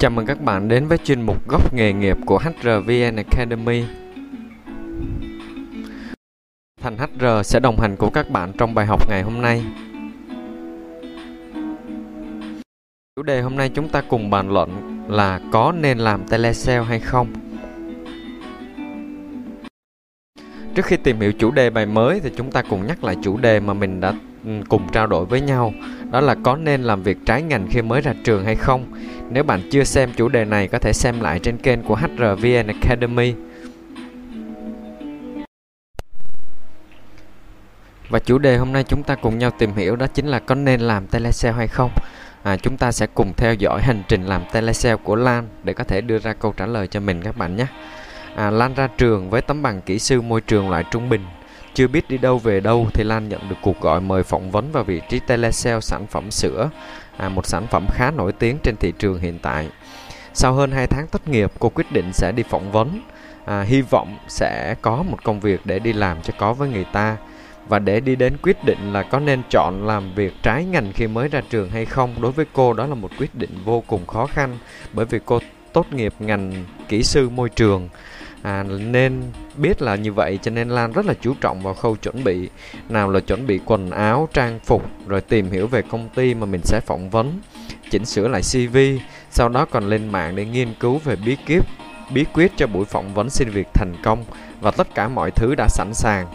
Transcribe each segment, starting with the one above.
Chào mừng các bạn đến với chuyên mục Góc nghề nghiệp của HRVN Academy. Thành HR sẽ đồng hành cùng các bạn trong bài học ngày hôm nay. Chủ đề hôm nay chúng ta cùng bàn luận là có nên làm telesale hay không. Trước khi tìm hiểu chủ đề bài mới thì chúng ta cùng nhắc lại chủ đề mà mình đã ừ, cùng trao đổi với nhau đó là có nên làm việc trái ngành khi mới ra trường hay không? Nếu bạn chưa xem chủ đề này có thể xem lại trên kênh của HRVN Academy. Và chủ đề hôm nay chúng ta cùng nhau tìm hiểu đó chính là có nên làm telesale hay không? À, Chúng ta sẽ cùng theo dõi hành trình làm telesale của Lan để có thể đưa ra câu trả lời cho mình các bạn nhé. À, Lan ra trường với tấm bằng kỹ sư môi trường loại trung bình chưa biết đi đâu về đâu thì Lan nhận được cuộc gọi mời phỏng vấn vào vị trí telesale sản phẩm sữa, à, một sản phẩm khá nổi tiếng trên thị trường hiện tại. Sau hơn 2 tháng tốt nghiệp, cô quyết định sẽ đi phỏng vấn, à, hy vọng sẽ có một công việc để đi làm cho có với người ta. Và để đi đến quyết định là có nên chọn làm việc trái ngành khi mới ra trường hay không, đối với cô đó là một quyết định vô cùng khó khăn bởi vì cô tốt nghiệp ngành kỹ sư môi trường à, nên biết là như vậy cho nên Lan rất là chú trọng vào khâu chuẩn bị. Nào là chuẩn bị quần áo trang phục rồi tìm hiểu về công ty mà mình sẽ phỏng vấn chỉnh sửa lại CV sau đó còn lên mạng để nghiên cứu về bí kíp bí quyết cho buổi phỏng vấn xin việc thành công và tất cả mọi thứ đã sẵn sàng.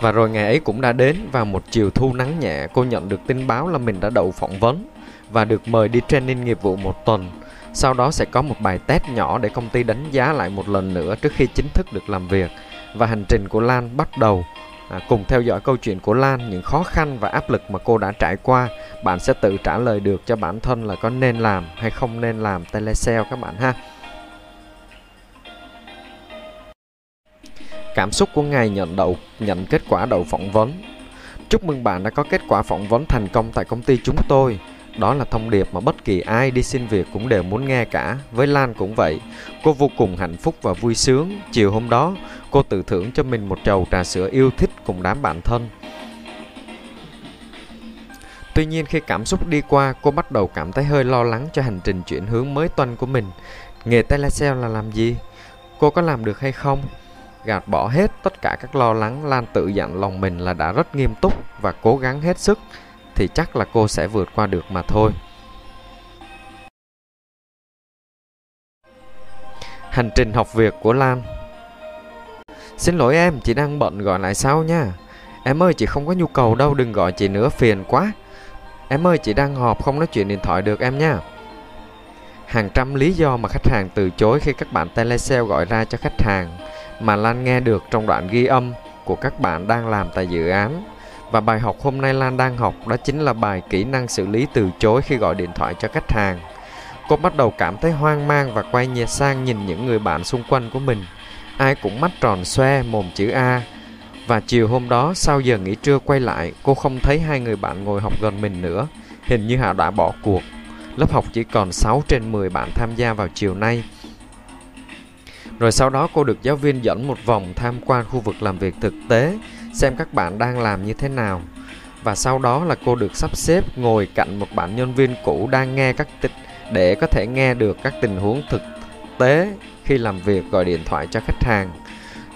Và rồi ngày ấy cũng đã đến vào một chiều thu nắng nhẹ cô nhận được tin báo là mình đã đậu phỏng vấn và được mời đi training nghiệp vụ một tuần sau đó sẽ có một bài test nhỏ để công ty đánh giá lại một lần nữa trước khi chính thức được làm việc. Và hành trình của Lan bắt đầu. À, cùng theo dõi câu chuyện của Lan, những khó khăn và áp lực mà cô đã trải qua, bạn sẽ tự trả lời được cho bản thân là có nên làm hay không nên làm telesale các bạn ha. Cảm xúc của ngày nhận đậu nhận kết quả đậu phỏng vấn. Chúc mừng bạn đã có kết quả phỏng vấn thành công tại công ty chúng tôi. Đó là thông điệp mà bất kỳ ai đi xin việc cũng đều muốn nghe cả. Với Lan cũng vậy. Cô vô cùng hạnh phúc và vui sướng. Chiều hôm đó, cô tự thưởng cho mình một chầu trà sữa yêu thích cùng đám bạn thân. Tuy nhiên khi cảm xúc đi qua, cô bắt đầu cảm thấy hơi lo lắng cho hành trình chuyển hướng mới tuần của mình. Nghề telesale là làm gì? Cô có làm được hay không? Gạt bỏ hết tất cả các lo lắng, Lan tự dặn lòng mình là đã rất nghiêm túc và cố gắng hết sức thì chắc là cô sẽ vượt qua được mà thôi. Hành trình học việc của Lan Xin lỗi em, chị đang bận gọi lại sau nha. Em ơi, chị không có nhu cầu đâu, đừng gọi chị nữa, phiền quá. Em ơi, chị đang họp, không nói chuyện điện thoại được em nha. Hàng trăm lý do mà khách hàng từ chối khi các bạn telesale gọi ra cho khách hàng mà Lan nghe được trong đoạn ghi âm của các bạn đang làm tại dự án và bài học hôm nay Lan đang học đó chính là bài kỹ năng xử lý từ chối khi gọi điện thoại cho khách hàng. Cô bắt đầu cảm thấy hoang mang và quay nhẹ sang nhìn những người bạn xung quanh của mình. Ai cũng mắt tròn xoe, mồm chữ A. Và chiều hôm đó, sau giờ nghỉ trưa quay lại, cô không thấy hai người bạn ngồi học gần mình nữa. Hình như họ đã bỏ cuộc. Lớp học chỉ còn 6 trên 10 bạn tham gia vào chiều nay. Rồi sau đó cô được giáo viên dẫn một vòng tham quan khu vực làm việc thực tế xem các bạn đang làm như thế nào. Và sau đó là cô được sắp xếp ngồi cạnh một bạn nhân viên cũ đang nghe các tịch để có thể nghe được các tình huống thực tế khi làm việc gọi điện thoại cho khách hàng.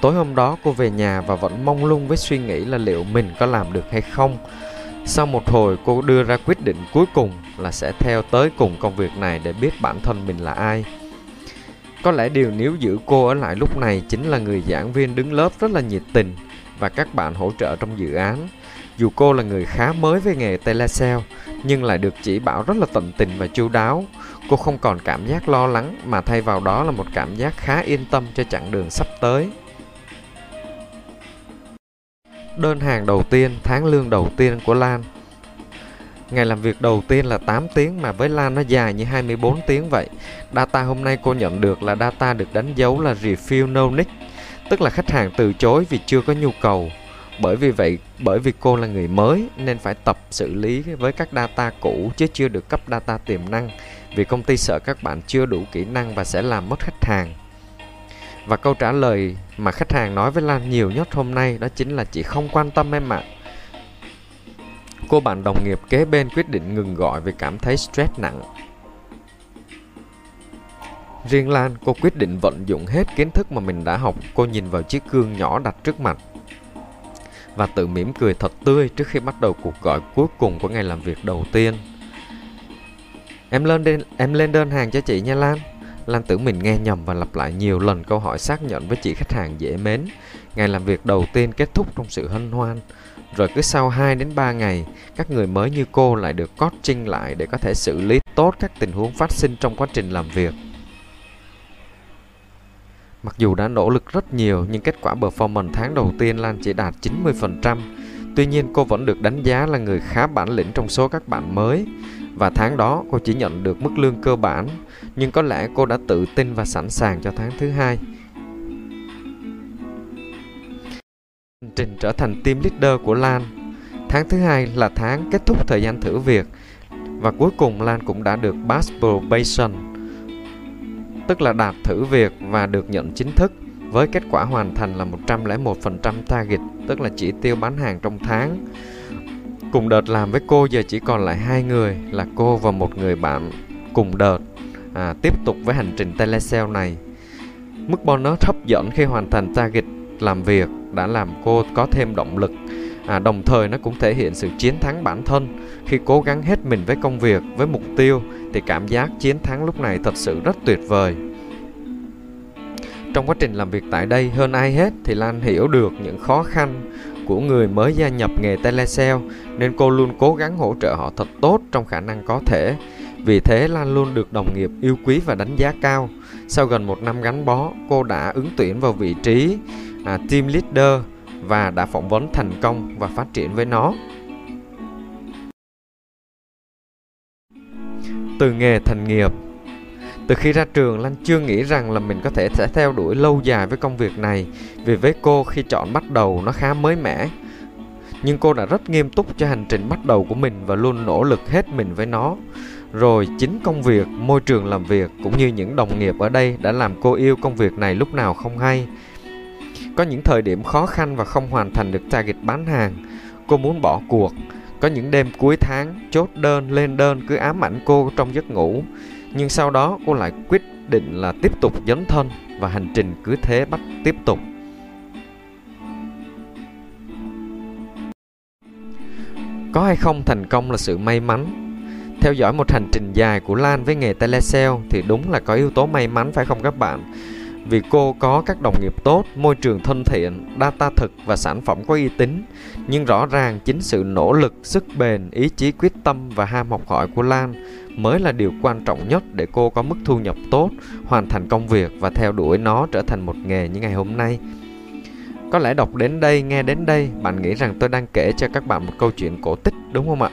Tối hôm đó cô về nhà và vẫn mong lung với suy nghĩ là liệu mình có làm được hay không. Sau một hồi, cô đưa ra quyết định cuối cùng là sẽ theo tới cùng công việc này để biết bản thân mình là ai. Có lẽ điều níu giữ cô ở lại lúc này chính là người giảng viên đứng lớp rất là nhiệt tình và các bạn hỗ trợ trong dự án. Dù cô là người khá mới với nghề telesale, nhưng lại được chỉ bảo rất là tận tình và chu đáo. Cô không còn cảm giác lo lắng mà thay vào đó là một cảm giác khá yên tâm cho chặng đường sắp tới. Đơn hàng đầu tiên, tháng lương đầu tiên của Lan Ngày làm việc đầu tiên là 8 tiếng mà với Lan nó dài như 24 tiếng vậy. Data hôm nay cô nhận được là data được đánh dấu là Refill No Nick tức là khách hàng từ chối vì chưa có nhu cầu bởi vì vậy, bởi vì cô là người mới, nên phải tập xử lý với các data cũ chứ chưa được cấp data tiềm năng, vì công ty sợ các bạn chưa đủ kỹ năng và sẽ làm mất khách hàng và câu trả lời mà khách hàng nói với Lan nhiều nhất hôm nay đó chính là chị không quan tâm em ạ. Cô bạn đồng nghiệp kế bên quyết định ngừng gọi vì cảm thấy stress nặng. Riêng Lan, cô quyết định vận dụng hết kiến thức mà mình đã học. Cô nhìn vào chiếc gương nhỏ đặt trước mặt và tự mỉm cười thật tươi trước khi bắt đầu cuộc gọi cuối cùng của ngày làm việc đầu tiên. Em lên đơn, em lên đơn hàng cho chị nha Lan. Lan tưởng mình nghe nhầm và lặp lại nhiều lần câu hỏi xác nhận với chị khách hàng dễ mến. Ngày làm việc đầu tiên kết thúc trong sự hân hoan. Rồi cứ sau 2 đến 3 ngày, các người mới như cô lại được coaching lại để có thể xử lý tốt các tình huống phát sinh trong quá trình làm việc. Mặc dù đã nỗ lực rất nhiều, nhưng kết quả performance tháng đầu tiên Lan chỉ đạt 90%. Tuy nhiên, cô vẫn được đánh giá là người khá bản lĩnh trong số các bạn mới và tháng đó, cô chỉ nhận được mức lương cơ bản, nhưng có lẽ cô đã tự tin và sẵn sàng cho tháng thứ hai. Hành trình trở thành team leader của Lan Tháng thứ hai là tháng kết thúc thời gian thử việc, và cuối cùng Lan cũng đã được Bass probation tức là đạt thử việc và được nhận chính thức với kết quả hoàn thành là 101% target, tức là chỉ tiêu bán hàng trong tháng. Cùng đợt làm với cô giờ chỉ còn lại hai người là cô và một người bạn cùng đợt à, tiếp tục với hành trình telesale này. Mức bonus hấp dẫn khi hoàn thành target làm việc đã làm cô có thêm động lực à, đồng thời nó cũng thể hiện sự chiến thắng bản thân khi cố gắng hết mình với công việc với mục tiêu thì cảm giác chiến thắng lúc này thật sự rất tuyệt vời trong quá trình làm việc tại đây hơn ai hết thì Lan hiểu được những khó khăn của người mới gia nhập nghề telesale nên cô luôn cố gắng hỗ trợ họ thật tốt trong khả năng có thể. Vì thế Lan luôn được đồng nghiệp yêu quý và đánh giá cao. Sau gần một năm gắn bó, cô đã ứng tuyển vào vị trí à, team leader và đã phỏng vấn thành công và phát triển với nó. Từ nghề thành nghiệp từ khi ra trường, Lan chưa nghĩ rằng là mình có thể sẽ theo đuổi lâu dài với công việc này vì với cô khi chọn bắt đầu nó khá mới mẻ. Nhưng cô đã rất nghiêm túc cho hành trình bắt đầu của mình và luôn nỗ lực hết mình với nó. Rồi chính công việc, môi trường làm việc cũng như những đồng nghiệp ở đây đã làm cô yêu công việc này lúc nào không hay. Có những thời điểm khó khăn và không hoàn thành được target bán hàng, cô muốn bỏ cuộc. Có những đêm cuối tháng chốt đơn lên đơn cứ ám ảnh cô trong giấc ngủ nhưng sau đó cô lại quyết định là tiếp tục dấn thân và hành trình cứ thế bắt tiếp tục. Có hay không thành công là sự may mắn. Theo dõi một hành trình dài của Lan với nghề telesale thì đúng là có yếu tố may mắn phải không các bạn? Vì cô có các đồng nghiệp tốt, môi trường thân thiện, data thực và sản phẩm có uy tín. Nhưng rõ ràng chính sự nỗ lực, sức bền, ý chí quyết tâm và ham học hỏi của Lan mới là điều quan trọng nhất để cô có mức thu nhập tốt, hoàn thành công việc và theo đuổi nó trở thành một nghề như ngày hôm nay. Có lẽ đọc đến đây, nghe đến đây, bạn nghĩ rằng tôi đang kể cho các bạn một câu chuyện cổ tích đúng không ạ?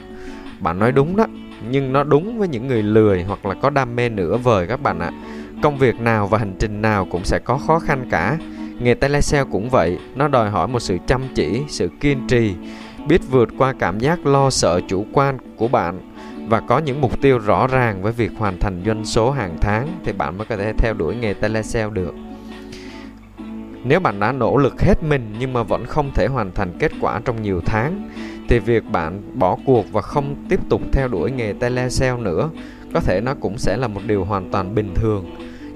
Bạn nói đúng đó, nhưng nó đúng với những người lười hoặc là có đam mê nửa vời các bạn ạ. Công việc nào và hành trình nào cũng sẽ có khó khăn cả. Nghề tay laser cũng vậy, nó đòi hỏi một sự chăm chỉ, sự kiên trì, biết vượt qua cảm giác lo sợ chủ quan của bạn và có những mục tiêu rõ ràng với việc hoàn thành doanh số hàng tháng thì bạn mới có thể theo đuổi nghề tay laser được. Nếu bạn đã nỗ lực hết mình nhưng mà vẫn không thể hoàn thành kết quả trong nhiều tháng thì việc bạn bỏ cuộc và không tiếp tục theo đuổi nghề telesale nữa có thể nó cũng sẽ là một điều hoàn toàn bình thường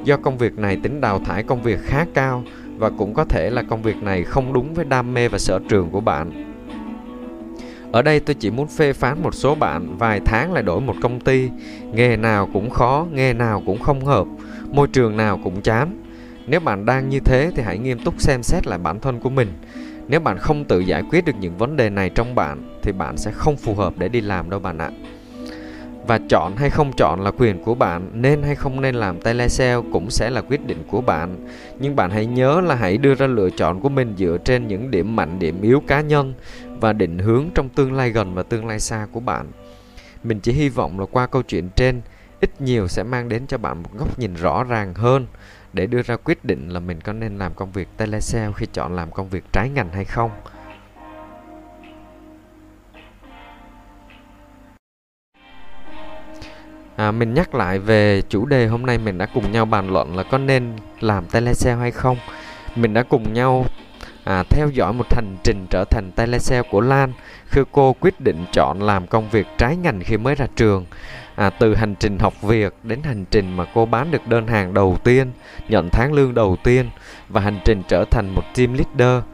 do công việc này tính đào thải công việc khá cao và cũng có thể là công việc này không đúng với đam mê và sở trường của bạn ở đây tôi chỉ muốn phê phán một số bạn vài tháng lại đổi một công ty, nghề nào cũng khó, nghề nào cũng không hợp, môi trường nào cũng chán. Nếu bạn đang như thế thì hãy nghiêm túc xem xét lại bản thân của mình. Nếu bạn không tự giải quyết được những vấn đề này trong bạn thì bạn sẽ không phù hợp để đi làm đâu bạn ạ. Và chọn hay không chọn là quyền của bạn, nên hay không nên làm telesale cũng sẽ là quyết định của bạn. Nhưng bạn hãy nhớ là hãy đưa ra lựa chọn của mình dựa trên những điểm mạnh, điểm yếu cá nhân và định hướng trong tương lai gần và tương lai xa của bạn. Mình chỉ hy vọng là qua câu chuyện trên, ít nhiều sẽ mang đến cho bạn một góc nhìn rõ ràng hơn để đưa ra quyết định là mình có nên làm công việc telesale khi chọn làm công việc trái ngành hay không. À, mình nhắc lại về chủ đề hôm nay mình đã cùng nhau bàn luận là có nên làm telesale hay không. Mình đã cùng nhau à, theo dõi một hành trình trở thành telesale của Lan khi cô quyết định chọn làm công việc trái ngành khi mới ra trường. À, từ hành trình học việc đến hành trình mà cô bán được đơn hàng đầu tiên, nhận tháng lương đầu tiên và hành trình trở thành một team leader.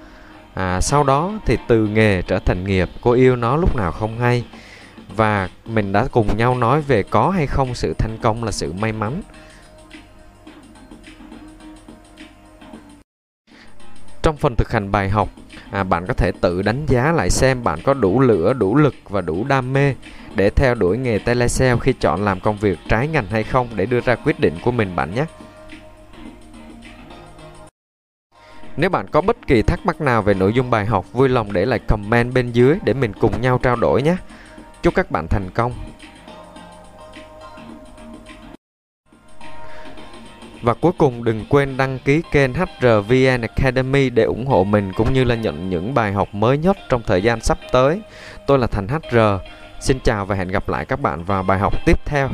À, sau đó thì từ nghề trở thành nghiệp, cô yêu nó lúc nào không hay và mình đã cùng nhau nói về có hay không sự thành công là sự may mắn trong phần thực hành bài học à, bạn có thể tự đánh giá lại xem bạn có đủ lửa đủ lực và đủ đam mê để theo đuổi nghề telesale khi chọn làm công việc trái ngành hay không để đưa ra quyết định của mình bạn nhé Nếu bạn có bất kỳ thắc mắc nào về nội dung bài học, vui lòng để lại comment bên dưới để mình cùng nhau trao đổi nhé. Chúc các bạn thành công. Và cuối cùng, đừng quên đăng ký kênh HRVN Academy để ủng hộ mình cũng như là nhận những bài học mới nhất trong thời gian sắp tới. Tôi là Thành HR. Xin chào và hẹn gặp lại các bạn vào bài học tiếp theo.